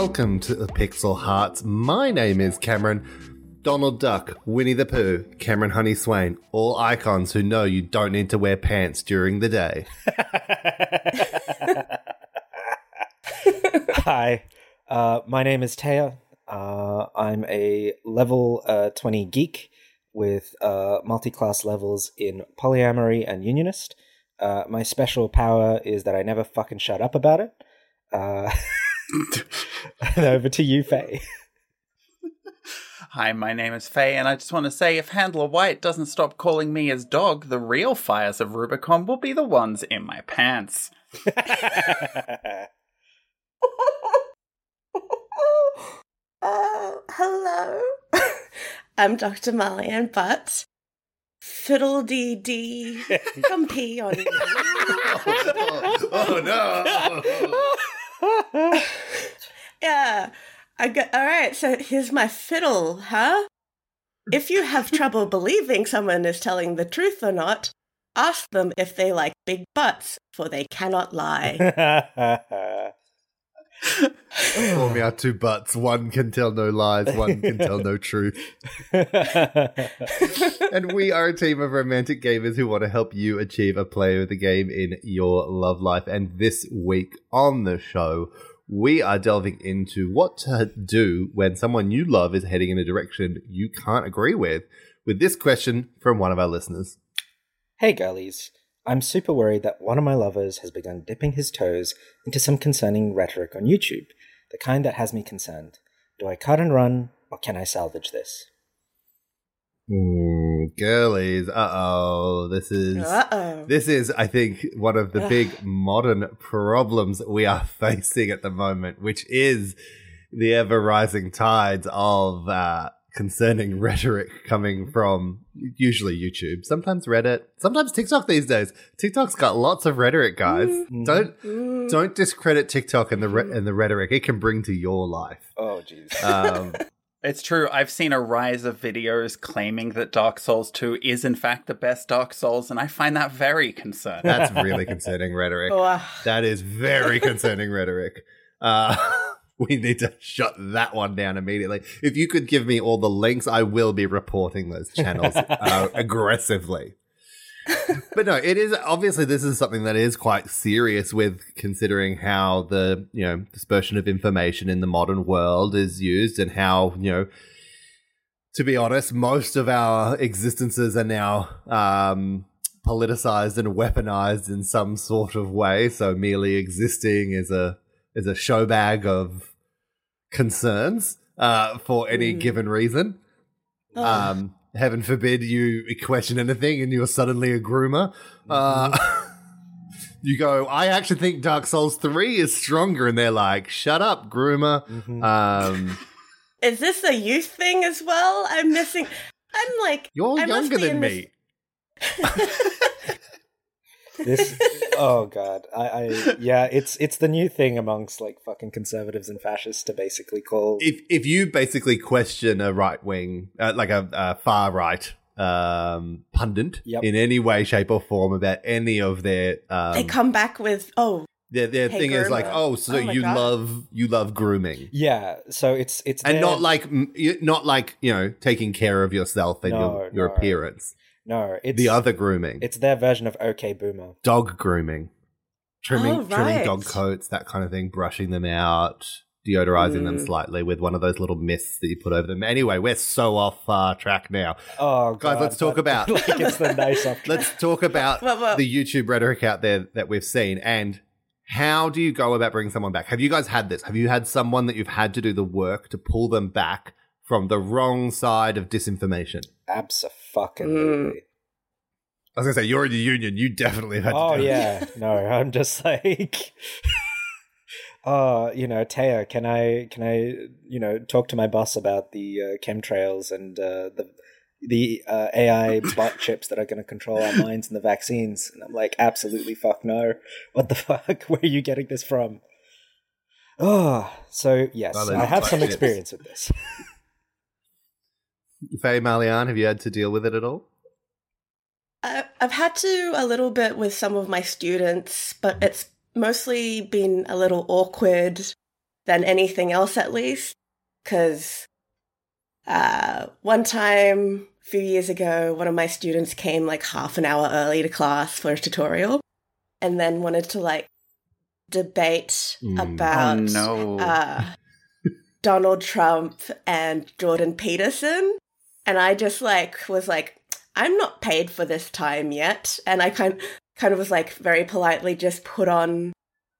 Welcome to the Pixel Hearts. My name is Cameron. Donald Duck, Winnie the Pooh, Cameron Honey Swain, all icons who know you don't need to wear pants during the day. Hi, uh, my name is Taya. Uh, I'm a level uh, 20 geek with uh, multi class levels in polyamory and unionist. Uh, my special power is that I never fucking shut up about it. Uh, and over to you, Faye. Hi, my name is Faye, and I just want to say if Handler Walter doesn't stop calling me his dog, the real fires of Rubicon will be the ones in my pants. Oh, hello. I'm Dr. Mahli-Ann Butt. Fiddle dee dee. Come pee on me. oh, no! yeah. I got, all right, so here's my fiddle, huh? If you have trouble believing someone is telling the truth or not, ask them if they like big butts, for they cannot lie. Pour me out two butts. One can tell no lies, one can tell no truth. and we are a team of romantic gamers who want to help you achieve a play of the game in your love life. And this week on the show, we are delving into what to do when someone you love is heading in a direction you can't agree with, with this question from one of our listeners. hey, girlies. I'm super worried that one of my lovers has begun dipping his toes into some concerning rhetoric on YouTube, the kind that has me concerned. Do I cut and run, or can I salvage this? Ooh, girlies, uh oh, this is Uh oh. This is, I think, one of the big modern problems we are facing at the moment, which is the ever rising tides of uh, concerning rhetoric coming from usually YouTube, sometimes Reddit, sometimes TikTok these days. TikTok's got lots of rhetoric, guys. Don't don't discredit TikTok and the re- and the rhetoric it can bring to your life. Oh, jeez. Um, It's true, I've seen a rise of videos claiming that Dark Souls 2 is in fact the best Dark Souls, and I find that very concerning. that's really concerning rhetoric. That is very concerning rhetoric. Uh, we need to shut that one down immediately. If you could give me all the links, I will be reporting those channels uh, aggressively. but no, it is obviously this is something that is quite serious with considering how the you know dispersion of information in the modern world is used and how you know to be honest, most of our existences are now um, politicized and weaponized in some sort of way. So merely existing is a is a show bag of concerns uh, for any given reason. Um, heaven forbid you question anything and you're suddenly a groomer. Uh, you go, I actually think Dark Souls 3 is stronger. And they're like, shut up, groomer. Um, is this a youth thing as well? I'm missing. I'm like. you're I younger than me. this oh god I, I yeah it's it's the new thing amongst like fucking conservatives and fascists to basically call if if you basically question a right wing, uh, like a, a far right um, pundit Yep. in any way, shape, or form about any of their um, They come back with, oh, their, their Hey, thing is like, oh, so Oh you God. love you love grooming. yeah so it's it's And their- not like you- not like you know taking care of yourself and No, your, your no. appearance. No it's The other grooming, it's their version of okay boomer dog grooming, trimming Oh, trimming dog coats, that kind of thing, brushing them out, deodorizing them Mm. slightly with one of those little mists that you put over them. Anyway, we're so off uh, track now. oh Guys, God, let's talk but- about- like it's the nice off Let's talk about Well, well- the YouTube rhetoric out there that we've seen and how do you go about bringing someone back? Have you guys had this? Have you had someone that you've had to do the work to pull them back from the wrong side of disinformation? Absolutely. I was gonna say you're in the union. You definitely have had. Oh to do it. yeah, no, I'm just like, oh, you know, Taya, can I, can I, you know, talk to my boss about the uh, chemtrails and uh, the the uh, AI bot chips that are going to control our minds and the vaccines? And I'm like, absolutely, fuck no. What the fuck? Where are you getting this from? Oh, so yes, I have some chips. experience with this. Faye Mahli-Ann, have you had to deal with it at all? I- I've had to a little bit with some of my students, but it's mostly been a little awkward than anything else, at least. Because uh, one time, a few years ago, one of my students came like half an hour early to class for a tutorial and then wanted to like debate Mm. about oh no. uh, Donald Trump and Jordan Peterson. And I just like was like, I'm not paid for this time yet. And I kind kind of was like very politely just put on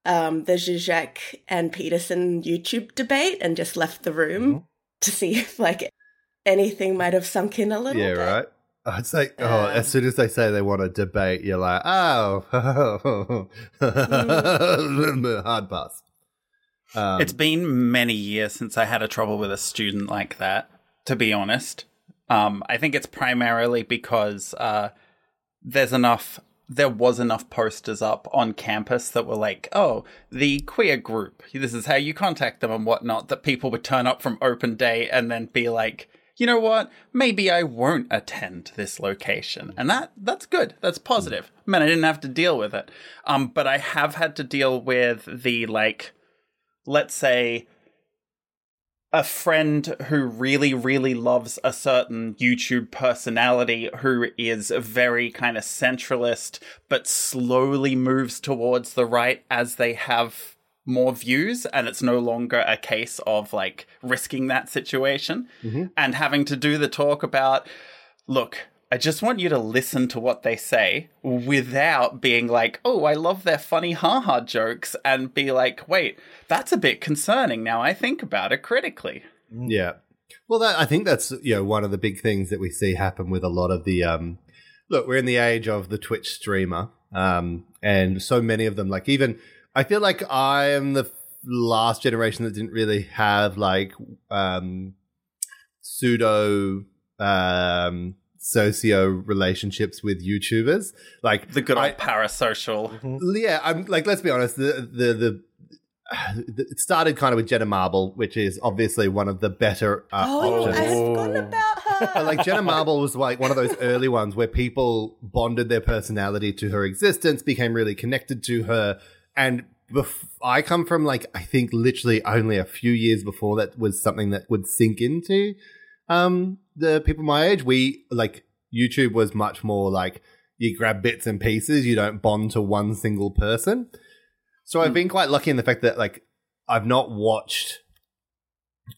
um, the Zizek and Peterson YouTube debate and just left the room Mm-hmm. to see if like anything might have sunk in a little Yeah, bit. right. Oh, It's like, oh, Um, as soon as they say they want to debate, you're like, oh, hard pass. Um, it's been many years since I had a trouble with a student like that, to be honest. Um, I think it's primarily because uh, there's enough, there was enough posters up on campus that were like, oh, the queer group, this is how you contact them and whatnot, that people would turn up from open day and then be like, you know what? Maybe I won't attend this location, and that that's good. That's positive. Man, I didn't have to deal with it. Um, but I have had to deal with the like, let's say, a friend who really, really loves a certain YouTube personality who is very kind of centralist, but slowly moves towards the right as they have more views, and it's no longer a case of like risking that situation mm-hmm. and having to do the talk about, look, I just want you to listen to what they say without being like, oh, I love their funny haha jokes, and be like, wait, that's a bit concerning now I think about it critically. Yeah. Well, that, I think that's you know one of the big things that we see happen with a lot of the um. Look, we're in the age of the Twitch streamer, um, and so many of them. Like even, I feel like I am the last generation that didn't really have like um, pseudo um socio relationships with YouTubers. Like The good old I- parasocial. yeah, I'm like, let's be honest. The the the it started kind of with Jenna Marble, which is obviously one of the better uh, Oh, options. I had forgotten about her. But, like Jenna Marble was like one of those early ones where people bonded their personality to her existence, became really connected to her, and bef- I come from like I think literally only a few years before that was something that would sink into um the people my age. We like YouTube was much more like you grab bits and pieces, you don't bond to one single person. So I've been quite lucky in the fact that like I've not watched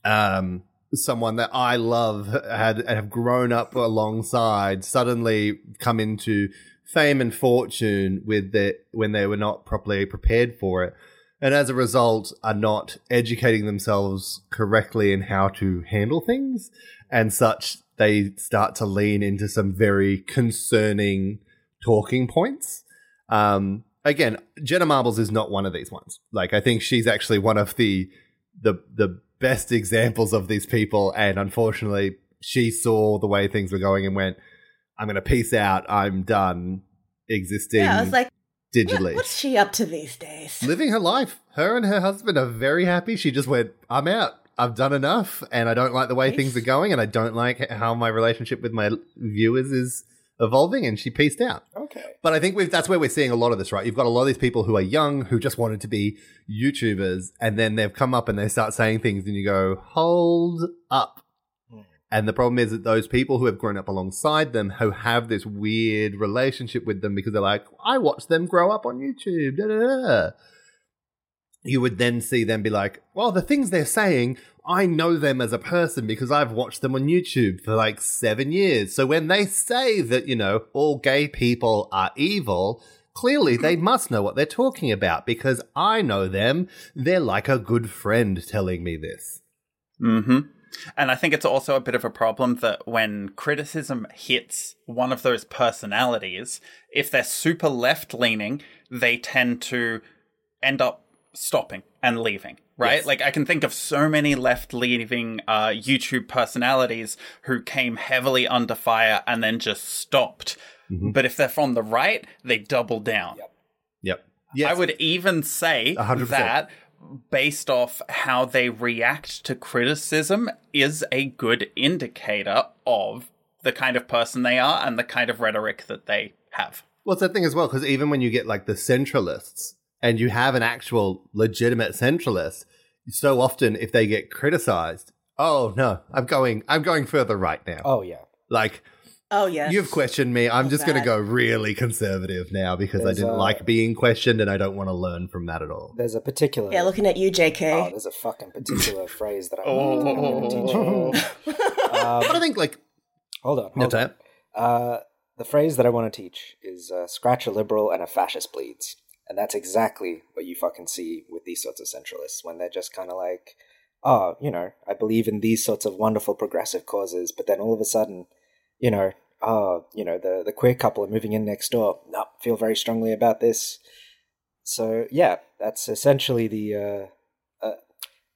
um someone that I love had and have grown up alongside suddenly come into fame and fortune with the when they were not properly prepared for it and as a result are not educating themselves correctly in how to handle things and such they start to lean into some very concerning talking points. Um again jenna marbles is not one of these ones. Like i think she's actually one of the the the best examples of these people. And unfortunately she saw the way things were going and went i'm going to peace out. I'm done existing yeah, I was like, what, digitally. what's she up to these days? living her life. Her and her husband are very happy. She just went i'm out i've done enough and i don't like the way Nice. things are going and i don't like how my relationship with my viewers is evolving and she pieced out Okay. but I think we've, that's where we're seeing a lot of this, right? You've got a lot of these people who are young who just wanted to be YouTubers, and then they've come up and they start saying things, and you go, hold up. Hmm. And the problem is that those people who have grown up alongside them, who have this weird relationship with them because they're like, I watched them grow up on YouTube. Da, da, da. You would then see them be like, well, the things they're saying, I know them as a person because I've watched them on YouTube for like seven years. So when they say that, you know, all gay people are evil, clearly they must know what they're talking about because I know them. They're like a good friend telling me this. Mm-hmm. And I think it's also a bit of a problem that when criticism hits one of those personalities, if they're super left leaning, they tend to end up stopping and leaving. Right? Yes. Like I can think of so many left leaning uh, YouTube personalities who came heavily under fire and then just stopped. But if they're from the right, they double down. Yep. Yes. I would even say 100%. that based off how they react to criticism is a good indicator of the kind of person they are and the kind of rhetoric that they have. Well, it's that thing as well, because even when you get like the centralists and you have an actual legitimate centralist, so often if they get criticized, oh no, I'm going, I'm going further right now. Oh yeah. Like Oh yeah. you've questioned me, I'm Oh, just going to go really conservative now because I didn't uh, like being questioned and I don't want to learn from that at all. There's a particular. yeah, looking at you, JK. Oh, there's a fucking particular phrase that I, Oh. I'm going to teach you. But I Um, think like hold on. no, Hold on. Taya. Uh, the phrase that I want to teach is uh, scratch a liberal and a fascist bleeds. And that's exactly what you fucking see with these sorts of centralists when they're just kind of like, oh, you know, I believe in these sorts of wonderful progressive causes, but then all of a sudden, you know, oh, you know, the, the queer couple are moving in next door. No, feel very strongly about this. So, yeah, that's essentially the. Uh, uh,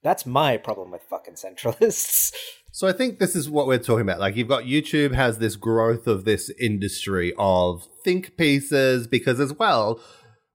that's my problem with fucking centralists. So I think this is what we're talking about. Like you've got YouTube has this growth of this industry of think pieces because as well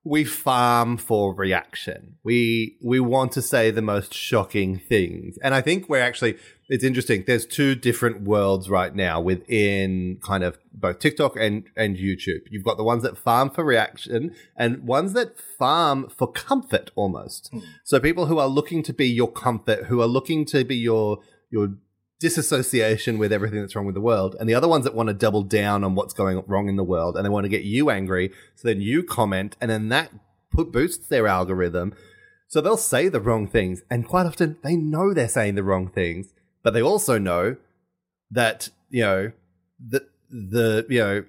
we farm for reaction. We we want to say the most shocking things. And I think we're actually it's interesting. There's two different worlds right now within kind of both TikTok and and YouTube. You've got the ones that farm for reaction and ones that farm for comfort almost. Hmm. So people who are looking to be your comfort, who are looking to be your your disassociation with everything that's wrong with the world, and the other ones that want to double down on what's going wrong in the world, and they want to get you angry, so then you comment, and then that put boosts their algorithm. So they'll say the wrong things, and quite often they know they're saying the wrong things, but they also know that you know the the you know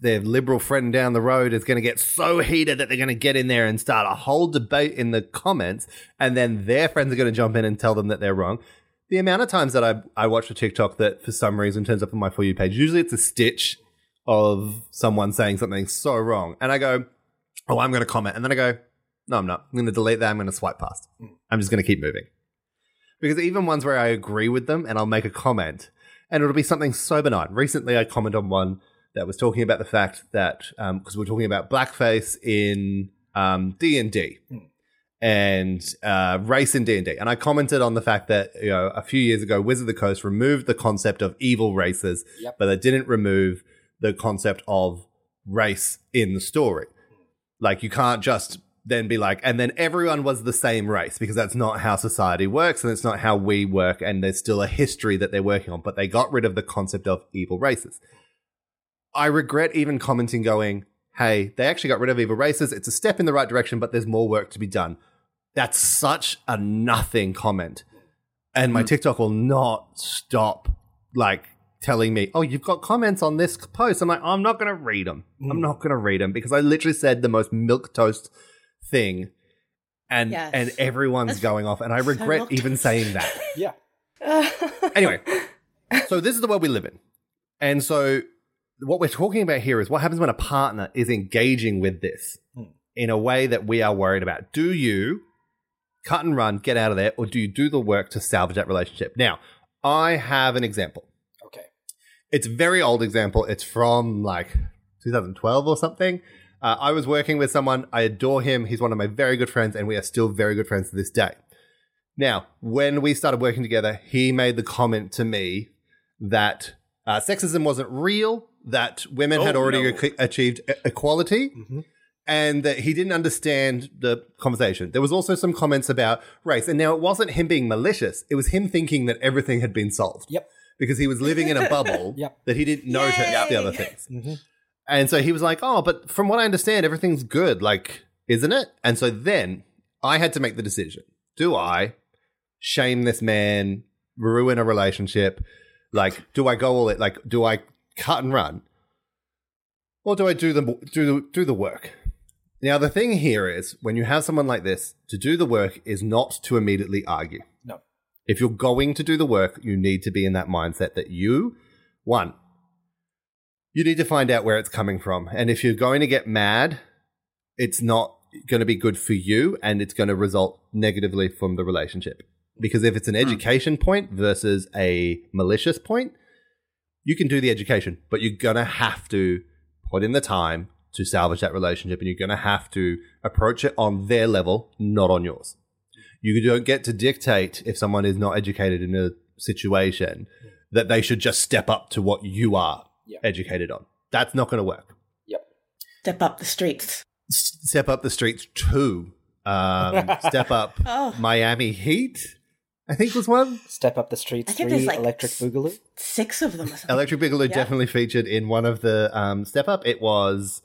their liberal friend down the road is going to get so heated that they're going to get in there and start a whole debate in the comments, and then their friends are going to jump in and tell them that they're wrong. The amount of times that I I watch a TikTok that for some reason turns up on my for you page, usually it's a stitch of someone saying something so wrong, and I go, "Oh, I'm going to comment," and then I go, "No, I'm not. I'm going to delete that. I'm going to swipe past. Mm. I'm just going to keep moving." Because even ones where I agree with them and I'll make a comment, and it'll be something so benign. Recently, I commented on one that was talking about the fact that um, because we're talking about blackface in um, D and D mm. And uh, race in D and D, and I commented on the fact that you know a few years ago, Wizard of the Coast removed the concept of evil races, Yep. but they didn't remove the concept of race in the story. Like you can't just then be like, and then everyone was the same race because that's not how society works and it's not how we work. And there's still a history that they're working on, but they got rid of the concept of evil races. I regret even commenting going, hey, they actually got rid of evil races. It's a step in the right direction, but there's more work to be done. That's such a nothing comment. And my hmm. TikTok will not stop like telling me, oh, you've got comments on this post. I'm like, I'm not going to read them. I'm hmm. not going to read them because I literally said the most milk toast thing. And, Yes. and everyone's That's going off. And I regret milk even saying that yeah. anyway, so this is the world we live in. And so what we're talking about here is what happens when a partner is engaging with this hmm. in a way that we are worried about. Do you cut and run, get out of there, or do you do the work to salvage that relationship? Now, I have an example. Okay. It's a very old example. It's from like 2012 or something. Uh, I was working with someone. I adore him. He's one of my very good friends, and we are still very good friends to this day. Now, when we started working together, he made the comment to me that uh, sexism wasn't real, that women had Oh, already no. ac- achieved e- equality, Mhm. And that he didn't understand the conversation. There was also some comments about race. And now it wasn't him being malicious, it was him thinking that everything had been solved Yep. because he was living in a bubble Yep. that he didn't notice Yay. the other things. hmm And so he was like, "Oh, but from what I understand, everything's good, like, isn't it?" And so then I had to make the decision: Do I shame this man, ruin a relationship? Like, do I go all it? Like, do I cut and run, or do I do the do the, do the work? Now, the thing here is, when you have someone like this, to do the work is not to immediately argue. No. If you're going to do the work, you need to be in that mindset that you, one, you need to find out where it's coming from. And if you're going to get mad, it's not going to be good for you and it's going to result negatively from the relationship. Because if it's an hmm. education point versus a malicious point, you can do the education, but you're going to have to put in the time to salvage that relationship and you're going to have to approach it on their level, not on yours. You don't get to dictate if someone is not educated in a situation that they should just step up to what you are Yeah. educated on. That's not going to work. Yep. Step up the streets. S- step up the streets too. um, step up Oh. Miami Heat. I think was one. Step up the streets I think three there's like electric s- boogaloo. Six of them. Or. Electric Boogaloo Yeah. definitely featured in one of the um, step up. It was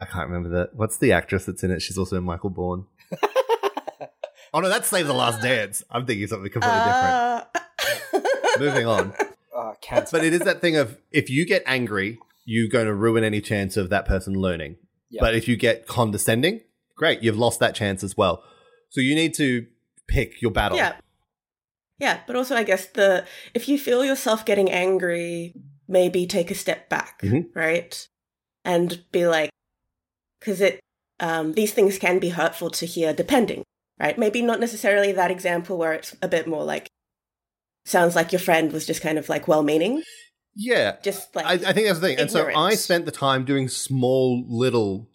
I can't remember the what's the actress that's in it. She's also in Michael Bourne. oh no, that's Save the Last Dance. I'm thinking something completely Uh, different. Moving on. Uh, cancer. But it is that thing of if you get angry, you're going to ruin any chance of that person learning. Yeah. But if you get condescending, great, you've lost that chance as well. So you need to pick your battle. Yeah. Yeah, but also I guess the if you feel yourself getting angry, maybe take a step back, Mhm. right? And be like cuz it um these things can be hurtful to hear depending, right? Maybe not necessarily that example where it's a bit more like sounds like your friend was just kind of like well-meaning, Yeah. just like I, I think that's the thing. And so I spent the time doing small little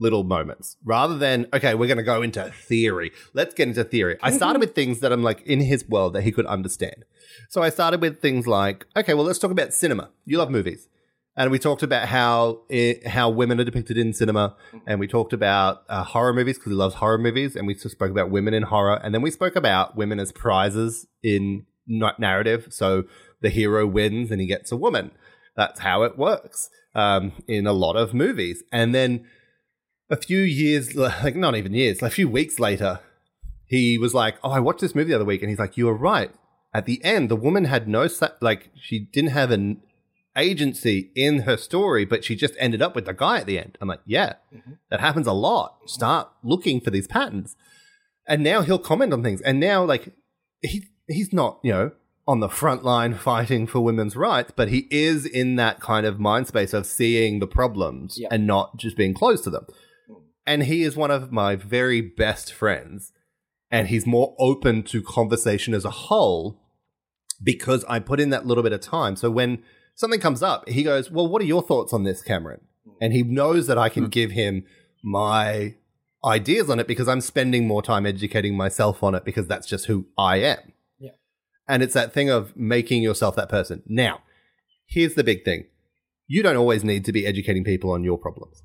little moments rather than okay we're going to go into theory. Let's get into theory. I started with things that i'm like in his world that he could understand. So i started with things like okay well let's talk about cinema. You love movies and we talked about how it, how women are depicted in cinema. And we talked about uh, horror movies because he loves horror movies. And we spoke about women in horror. And then we spoke about women as prizes in na- narrative. So the hero wins and he gets a woman. That's how it works um, in a lot of movies. And then a few years, like not even years, like a few weeks later, he was like, "Oh, I watched this movie the other week," and he's like, "You were right. At the end, the woman had no like she didn't have an agency in her story, but she just ended up with the guy at the end." I'm like, "Yeah, mm-hmm. that happens a lot. Start looking for these patterns." And now he'll comment on things, and now like he he's not you know on the front line fighting for women's rights, but he is in that kind of mind space of seeing the problems Yeah. and not just being close to them. Hmm. And he is one of my very best friends, and he's more open to conversation as a whole because I put in that little bit of time. So when something comes up, he goes, Well, what are your thoughts on this, Cameron? And he knows that I can hmm. give him my ideas on it because I'm spending more time educating myself on it because that's just who I am. Yeah. And it's that thing of making yourself that person. Now, here's the big thing you don't always need to be educating people on your problems.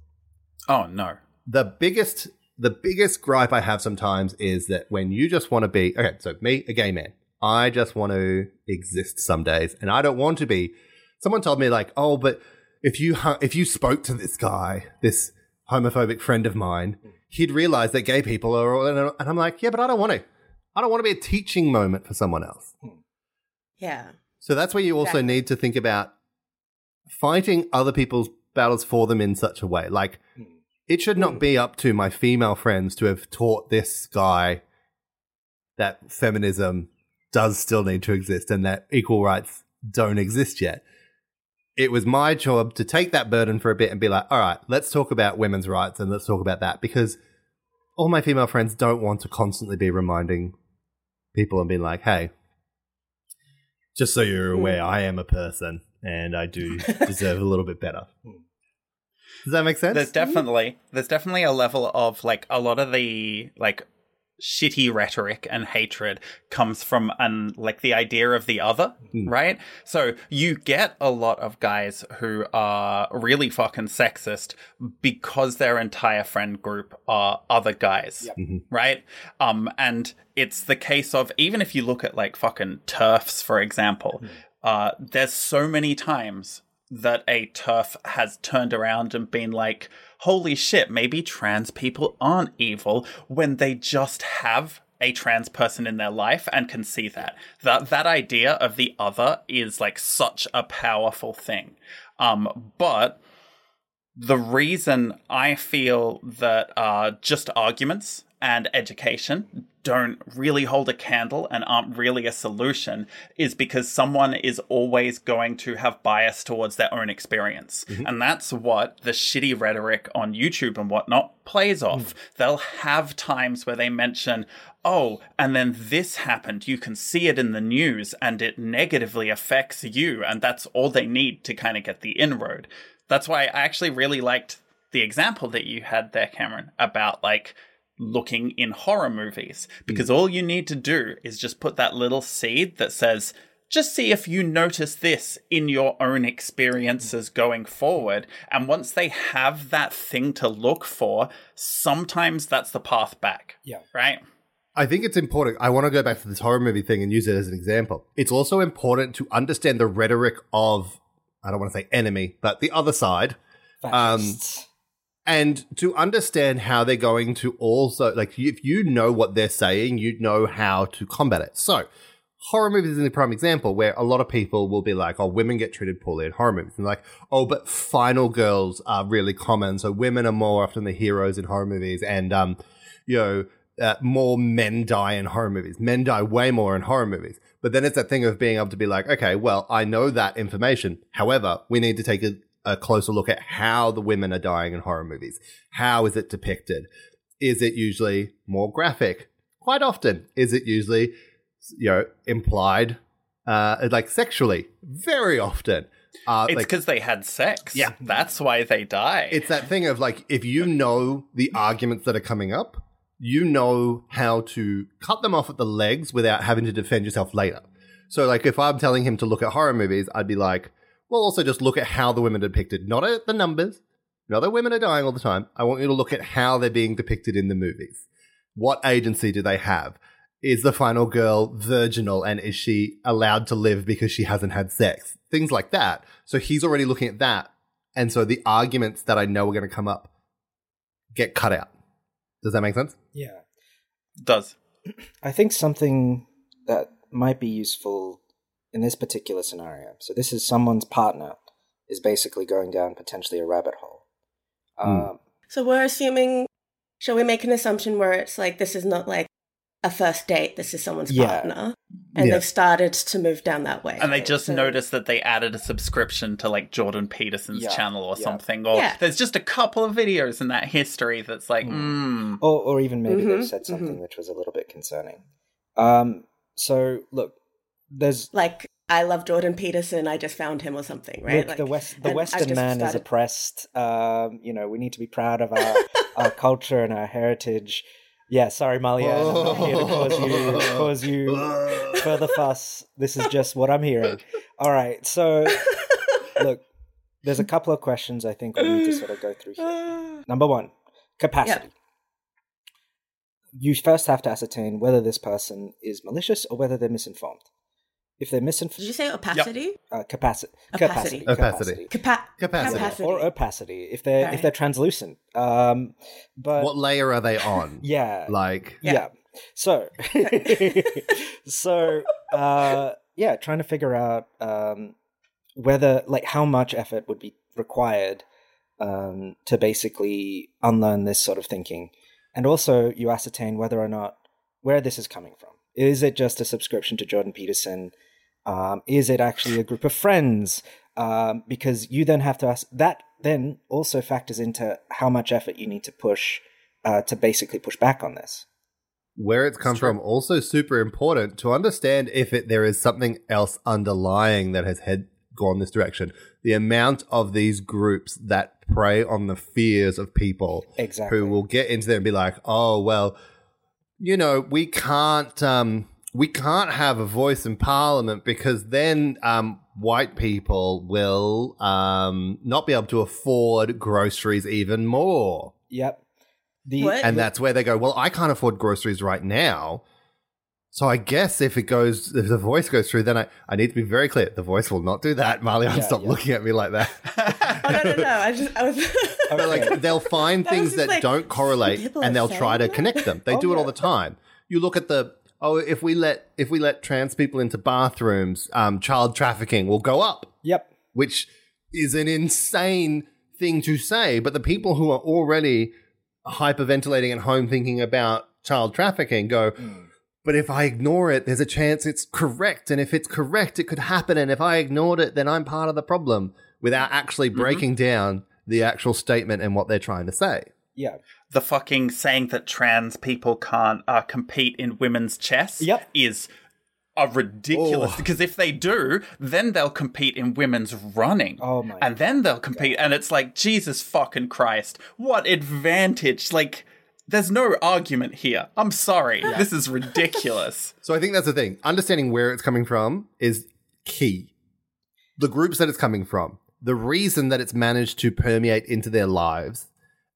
Oh no. The biggest the biggest gripe I have sometimes is that when you just want to be okay, so me, a gay man, I just want to exist some days, and I don't want to be. Someone told me like, oh, but if you if you spoke to this guy, this homophobic friend of mine, he'd realize that gay people are, all, and I'm like, yeah, but I don't want to. I don't want to be a teaching moment for someone else. Hmm. yeah. So that's where you also Exactly. need to think about fighting other people's battles for them in such a way. Like, hmm. it should not hmm. be up to my female friends to have taught this guy that feminism does still need to exist and that equal rights don't exist yet. It was my job to take that burden for a bit and be like, all right, let's talk about women's rights and let's talk about that because all my female friends don't want to constantly be reminding people and being like, hey, just so you're hmm. aware, I am a person and I do deserve a little bit better. Does that make sense? There's definitely there's definitely a level of like a lot of the like shitty rhetoric and hatred comes from an like the idea of the other, right? So you get a lot of guys who are really fucking sexist because their entire friend group are other guys, right? Um, and it's the case of even if you look at like fucking turfs, for example, uh, there's so many times that a turf has turned around and been like, holy shit, maybe trans people aren't evil when they just have a trans person in their life and can see that. That that idea of the other is like such a powerful thing. Um, but the reason I feel that uh, just arguments and education don't really hold a candle and aren't really a solution is because someone is always going to have bias towards their own experience. Mm-hmm. And that's what the shitty rhetoric on YouTube and whatnot plays off. Mm. They'll have times where they mention, oh, and then this happened. You can see it in the news and it negatively affects you. And that's all they need to kind of get the inroad. That's why I actually really liked the example that you had there, Cameron, about like looking in horror movies. Because all you need to do is just put that little seed that says, just see if you notice this in your own experiences going forward. And once they have that thing to look for, sometimes that's the path back. Yeah. Right? I think it's important. I want to go back to this horror movie thing and use it as an example. It's also important to understand the rhetoric of, I don't want to say enemy, but the other side. Um, Fascists. And to understand how they're going to also like if you know what they're saying you know how to combat it. So horror movies is a prime example where a lot of people will be like oh women get treated poorly in horror movies. And like oh but final girls are really common. So women are more often the heroes in horror movies and um you know uh, more men die in horror movies. Men die way more in horror movies. But then it's that thing of being able to be like okay well i know that information. However we need to take a a closer look at how the women are dying in horror movies. How is it depicted? Is it usually more graphic? Quite often. Is it usually, you know, implied, uh, like sexually? Very often. Uh, It's like, because they had sex. Yeah. That's why they die. it's that thing of like, if you know the arguments that are coming up, you know how to cut them off at the legs without having to defend yourself later. So, like, if I'm telling him to look at horror movies, I'd be like, well, also just look at how the women are depicted, not at the numbers. Not that women are dying all the time. I want you to look at how they're being depicted in the movies. What agency do they have? Is the final girl virginal and is she allowed to live because she hasn't had sex? Things like that. So he's already looking at that. And so the arguments that I know are going to come up get cut out. Does that make sense? yeah. Does. I think something that might be useful in this particular scenario. So this is someone's partner is basically going down potentially a rabbit hole. Um, So we're assuming, shall we make an assumption where it's like this is not like a first date, this is someone's Yeah. partner, and Yeah. they've started to move down that way. And they right? just So- noticed that they added a subscription to like Jordan Peterson's Yeah, channel or yeah. something. Or Yeah. there's just a couple of videos in that history that's like, mm. or, or even maybe Mhm, they've said something which was a little bit concerning. Um, so look, there's like I love Jordan Peterson. I just found him or something, right? look like, the west the Western just man is oppressed. Um, you know, we need to be proud of our our culture and our heritage. Yeah, sorry, Mahli-Ann, I'm not here to cause you cause you further fuss. This is just what I'm hearing. All right, so look, there's a couple of questions I think we need to sort of go through here. Number one, capacity. You first have to ascertain whether this person is malicious or whether they're misinformed. If they're Did you say opacity? uh, capacity, Opacity. capacity, Opacity. Capa- Capacity. capacity. or opacity. If they're if they're translucent, um, but what layer are they on? yeah, Like, yeah. Yeah. So, so uh, yeah, trying to figure out um, whether like how much effort would be required um, to basically unlearn this sort of thinking, and also you ascertain whether or not where this is coming from. Is it just a subscription to Jordan Peterson? Um, is it actually a group of friends? Um, because you then have to ask that. Then also factors into how much effort you need to push uh, to basically push back on this. where it's come from also super important to understand if it, there is something else underlying that has had gone this direction the amount of these groups that prey on the fears of people Exactly. who will get into there and be like oh well you know we can't um we can't have a voice in parliament because then um white people will um not be able to afford groceries even more Yep. The and that's where they go, well, I can't afford groceries right now. So I guess if it goes, if the voice goes through, then I, I need to be very clear. The voice will not do that. Mahli, Yeah, stop yeah. looking at me like that. oh no, no, no! I just I was. But like they'll find That things just that like, don't correlate and they'll try to that? connect them. They Oh, do it all the time. You look at the oh, if we let if we let trans people into bathrooms, um, child trafficking will go up. yep. which is an insane thing to say. But the people who are already hyperventilating at home thinking about child trafficking go, but if I ignore it, there's a chance it's correct. And if it's correct, it could happen. And if I ignored it, then I'm part of the problem without actually breaking down the actual statement and what they're trying to say. Yeah. The fucking saying that trans people can't uh, compete in women's chess Yep. is a ridiculous Oh. because if they do, then they'll compete in women's running. Oh my And then they'll compete and it's like Jesus fucking Christ. What advantage? Like there's no argument here. I'm sorry. This is ridiculous. So I think that's the thing. Understanding where it's coming from is key. The groups that it's coming from, the reason that it's managed to permeate into their lives,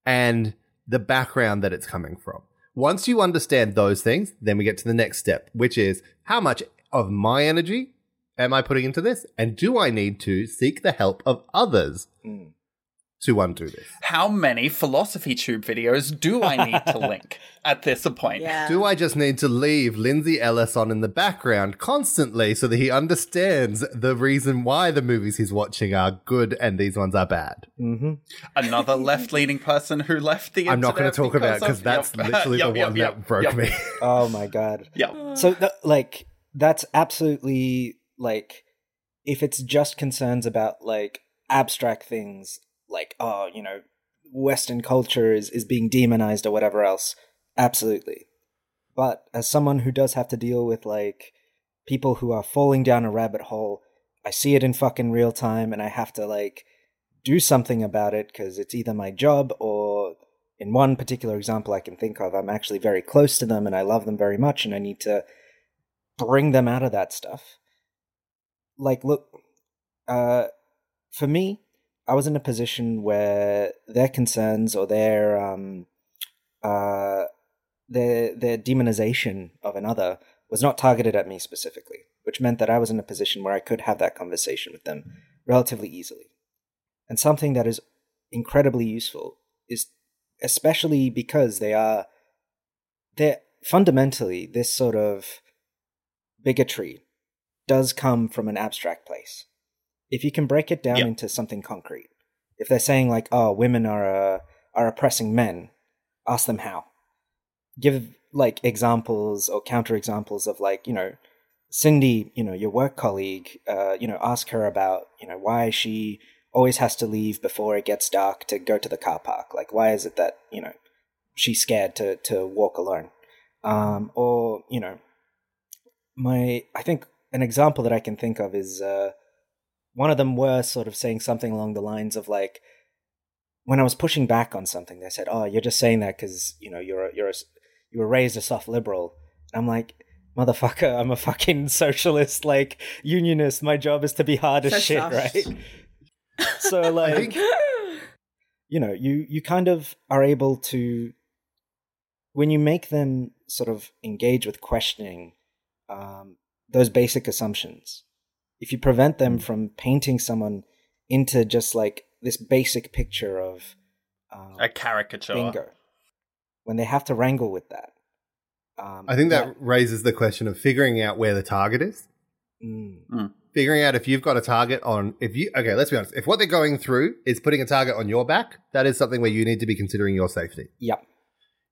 and the background that it's coming from. Once you understand those things, then we get to the next step, which is how much of my energy am I putting into this? And do I need to seek the help of others mm. To undo this? How many philosophy tube videos do I need to link at this point? Yeah. Do I just need to leave Lindsay Ellis on in the background constantly so that he understands the reason why the movies he's watching are good and these ones are bad? Mm-hmm. Another left-leaning person who left the I'm not going to internet talk about because because that's Yep. literally Yep, the yep, one yep, that broke yep, me. Oh my god. Yep. So, th- like, that's absolutely like, if it's just concerns about like abstract things, like, oh, you know, Western culture is is being demonized or whatever else, absolutely. But as someone who does have to deal with like people who are falling down a rabbit hole, I see it in fucking real time, and I have to like do something about it because it's either my job or in one particular example I can think of, I'm actually very close to them and I love them very much and I need to bring them out of that stuff. Like, look, uh, for me, I was in a position where their concerns or their um, uh, their their demonization of another was not targeted at me specifically, which meant that I was in a position where I could have that conversation with them relatively easily. And something that is incredibly useful is especially because they are they're fundamentally this sort of bigotry does come from an abstract place. If you can break it down into something concrete, if they're saying like, "Oh, women are uh, are oppressing men," ask them how. Give like examples or counter examples of like you know, Cindy, you know, your work colleague. Uh, you know, ask her about you know why she always has to leave before it gets dark to go to the car park. Like, why is it that you know she's scared to to walk alone? Um, or you know, my I think an example that I can think of is uh, one of them were sort of saying something along the lines of like when I was pushing back on something, they said, "Oh, you're just saying that because you know you're a, you're a, you were raised a soft liberal." And I'm like, "Motherfucker, I'm a fucking socialist, like unionist. My job is to be hard as So shit, soft. right?" so like, you know, you you kind of are able to when you make them sort of engage with questioning um, those basic assumptions. If you prevent them from painting someone into just like this basic picture of um, A caricature. bingo, when they have to wrangle with that, um, I think that now- raises the question of figuring out where the target is. Mm, Figuring out if you've got a target on if you okay, let's be honest. If what they're going through is putting a target on your back, that is something where you need to be considering your safety. yep.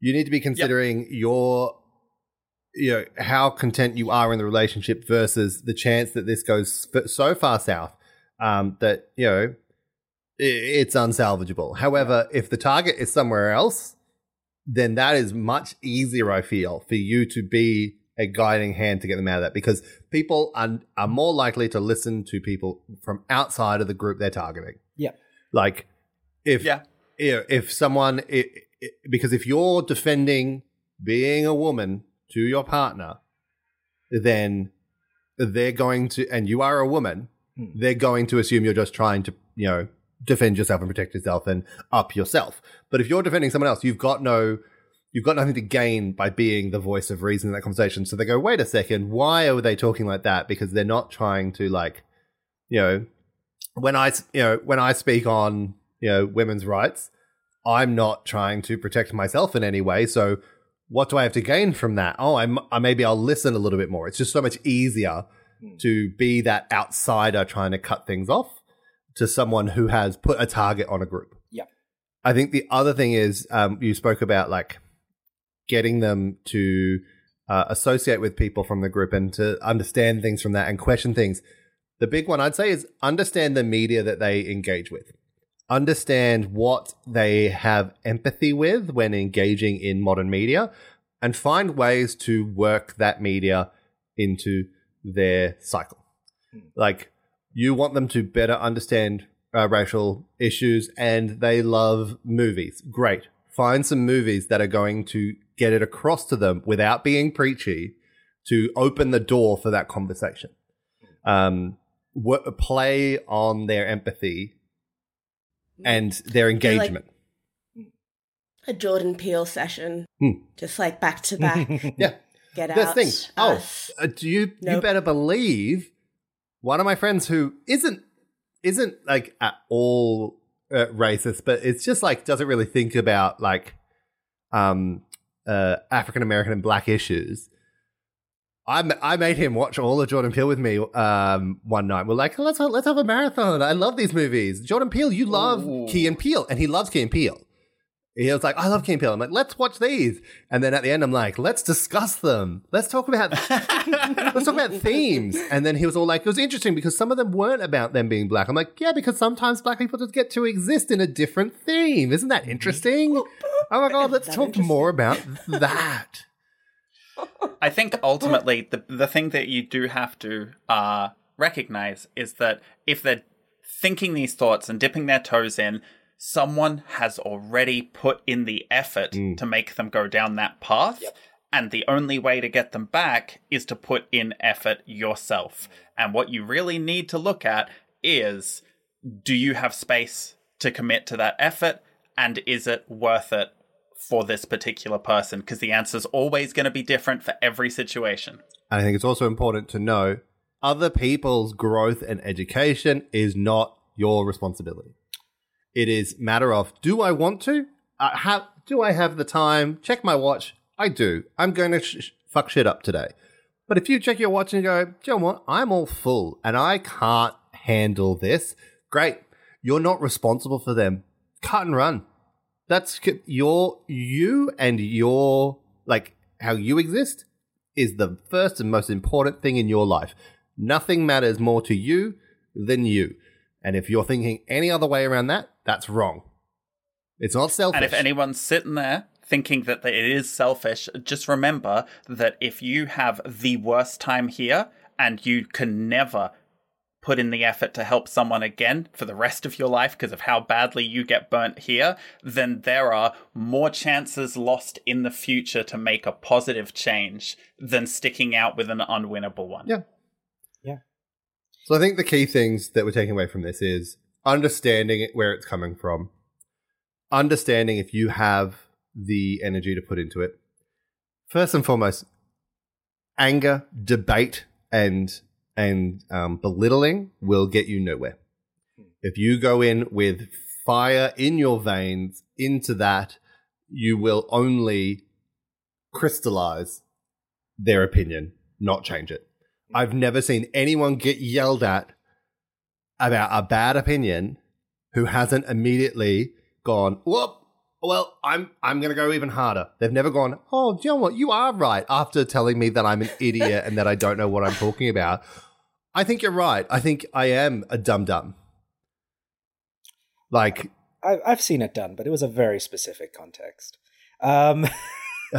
You need to be considering your you know how content you are in the relationship versus the chance that this goes so far south um, that you know it's unsalvageable. However, if the target is somewhere else, then that is much easier. I feel for you to be a guiding hand to get them out of that because people are, are more likely to listen to people from outside of the group they're targeting. Yeah, Like if Yeah. you know, if someone i i because if you're defending being a woman to your partner, then they're going to, and you are a woman, Hmm. they're going to assume you're just trying to, you know, defend yourself and protect yourself and up yourself. But if you're defending someone else, you've got no, you've got nothing to gain by being the voice of reason in that conversation. So they go, wait a second, why are they talking like that? Because they're not trying to like, you know, when I, you know, when I speak on, you know, women's rights, I'm not trying to protect myself in any way. So what do I have to gain from that? Oh, I'm, I maybe I'll listen a little bit more. It's just so much easier to be that outsider trying to cut things off to someone who has put a target on a group. Yeah. I think the other thing is um, you spoke about like getting them to uh, associate with people from the group and to understand things from that and question things. The big one I'd say is understand the media that they engage with. Understand what they have empathy with when engaging in modern media and find ways to work that media into their cycle. Like, you want them to better understand uh, racial issues and they love movies. Great. Find some movies that are going to get it across to them without being preachy to open the door for that conversation. Um, w- play on their empathy and their engagement. A Jordan Peele session, Hmm. just like back to back. yeah. Get This out. thing. Oh, uh, do you you better believe one of my friends who isn't isn't like at all uh, racist, but it's just like doesn't really think about like um uh African American and black issues. I I made him watch all of Jordan Peele with me um one night. We're like, let's let's have a marathon. I love these movies. Jordan Peele, you love Ooh. Key and Peele, and he loves Key and Peele. He was like, I love Key and Peele. I'm like, let's watch these. And then at the end, I'm like, let's discuss them. Let's talk about let's talk about themes. And then he was all like, it was interesting because some of them weren't about them being black. I'm like, yeah, because sometimes black people just get to exist in a different theme. Isn't that interesting? Oh my god, let's talk more about that. I think ultimately the the thing that you do have to uh, recognize is that if they're thinking these thoughts and dipping their toes in, someone has already put in the effort to make them go down that path. And the only way to get them back is to put in effort yourself. And what you really need to look at is do you have space to commit to that effort? And is it worth it for this particular person? Because the answer is always going to be different for every situation. And I think it's also important to know other people's growth and education is not your responsibility. It is matter of do I want to? Uh, have do I have the time? Check my watch. I do. I'm going to sh- fuck shit up today. But if you check your watch and go, do you know what? I'm all full and I can't handle this. Great. You're not responsible for them. Cut and run. That's your you and your like how you exist is the first and most important thing in your life. Nothing matters more to you than you. And if you're thinking any other way around that, that's wrong. It's not selfish. And if anyone's sitting there thinking that it is selfish, just remember that if you have the worst time here and you can never put in the effort to help someone again for the rest of your life because of how badly you get burnt here, then there are more chances lost in the future to make a positive change than sticking out with an unwinnable one. Yeah. Yeah. So I think the key things that we're taking away from this is understanding it where it's coming from, understanding if you have the energy to put into it. First and foremost, anger, debate, and and um, belittling will get you nowhere. If you go in with fire in your veins into that, you will only crystallize their opinion, not change it. I've never seen anyone get yelled at about a bad opinion who hasn't immediately gone, whoop, well, I'm I'm gonna go even harder. They've never gone, oh, do you know what? You are right after telling me that I'm an idiot and that I don't know what I'm talking about. I think you're right. I think I am a dum dum. Like I, I've seen it done, but it was a very specific context. Um,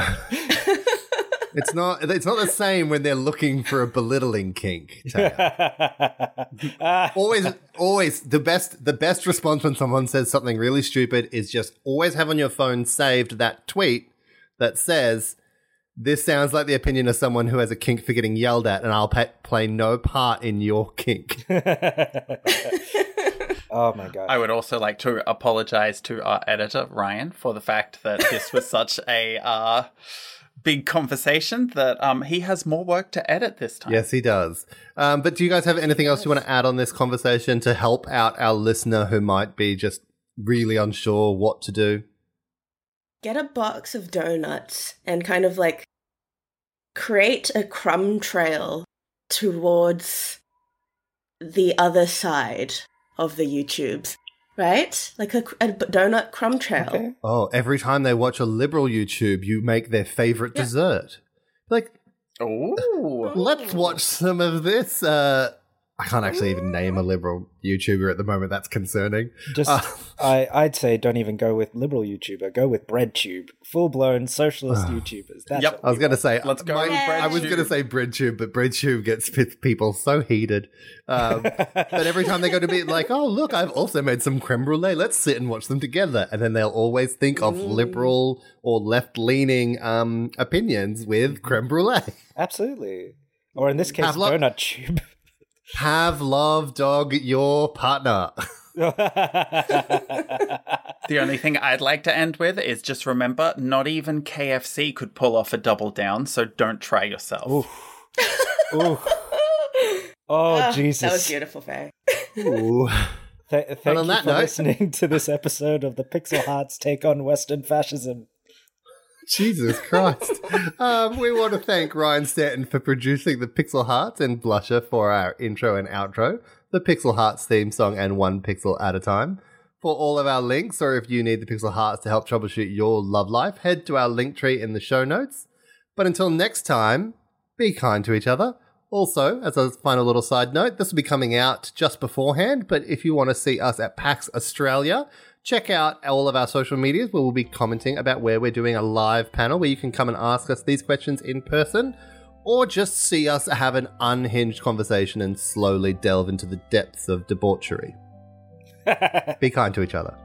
it's not it's not the same when they're looking for a belittling kink. Always always the best the best response when someone says something really stupid is just always have on your phone saved that tweet that says this sounds like the opinion of someone who has a kink for getting yelled at and i'll pa play no part in your kink oh my god! I would also like to apologize to our editor, Ryan, for the fact that this was such a uh, big conversation that um, he has more work to edit this time. yes he does um, but do you guys have anything else you want to add on this conversation to help out our listener who might be just really unsure what to do Get a box of donuts and kind of like create a crumb trail towards the other side of the YouTubes. Right? Like a, a donut crumb trail. Okay. Oh, every time they watch a liberal YouTube, you make their favorite Yeah. dessert. Like, Ooh. let's watch some of this. Uh, I can't actually even name a liberal YouTuber at the moment. That's concerning. Just, Uh, I, I'd say don't even go with liberal YouTuber. Go with BreadTube, full blown socialist YouTubers. That's Yep. I was going to say, Let's go my- with I was BreadTube. going to say BreadTube, but BreadTube gets people so heated. Um, but every time they go to be like, oh, look, I've also made some creme brulee. Let's sit and watch them together. And then they'll always think of liberal or left leaning um, opinions with creme brulee. Absolutely. Or in this case, Have lo- Donut Tube. Have love, dog, your partner. The only thing I'd like to end with is just remember, not even KFC could pull off a double down, so don't try yourself. Oof. Oof. Oh, Ah, Jesus. That was beautiful, Faye. Ooh. Th- thank on you that for note- listening to this episode of the Pixel Hearts Take on Western Fascism. Jesus Christ. um, we want to thank Ryan Stanton for producing the Pixel Hearts and Blusher for our intro and outro, the Pixel Hearts theme song, and one pixel at a time. For all of our links, or if you need the Pixel Hearts to help troubleshoot your love life, head to our link tree in the show notes. But until next time, be kind to each other. Also, as a final little side note, this will be coming out just beforehand, but if you want to see us at PAX Australia, check out all of our social medias where we'll be commenting about where we're doing a live panel where you can come and ask us these questions in person or just see us have an unhinged conversation and slowly delve into the depths of debauchery. be kind to each other.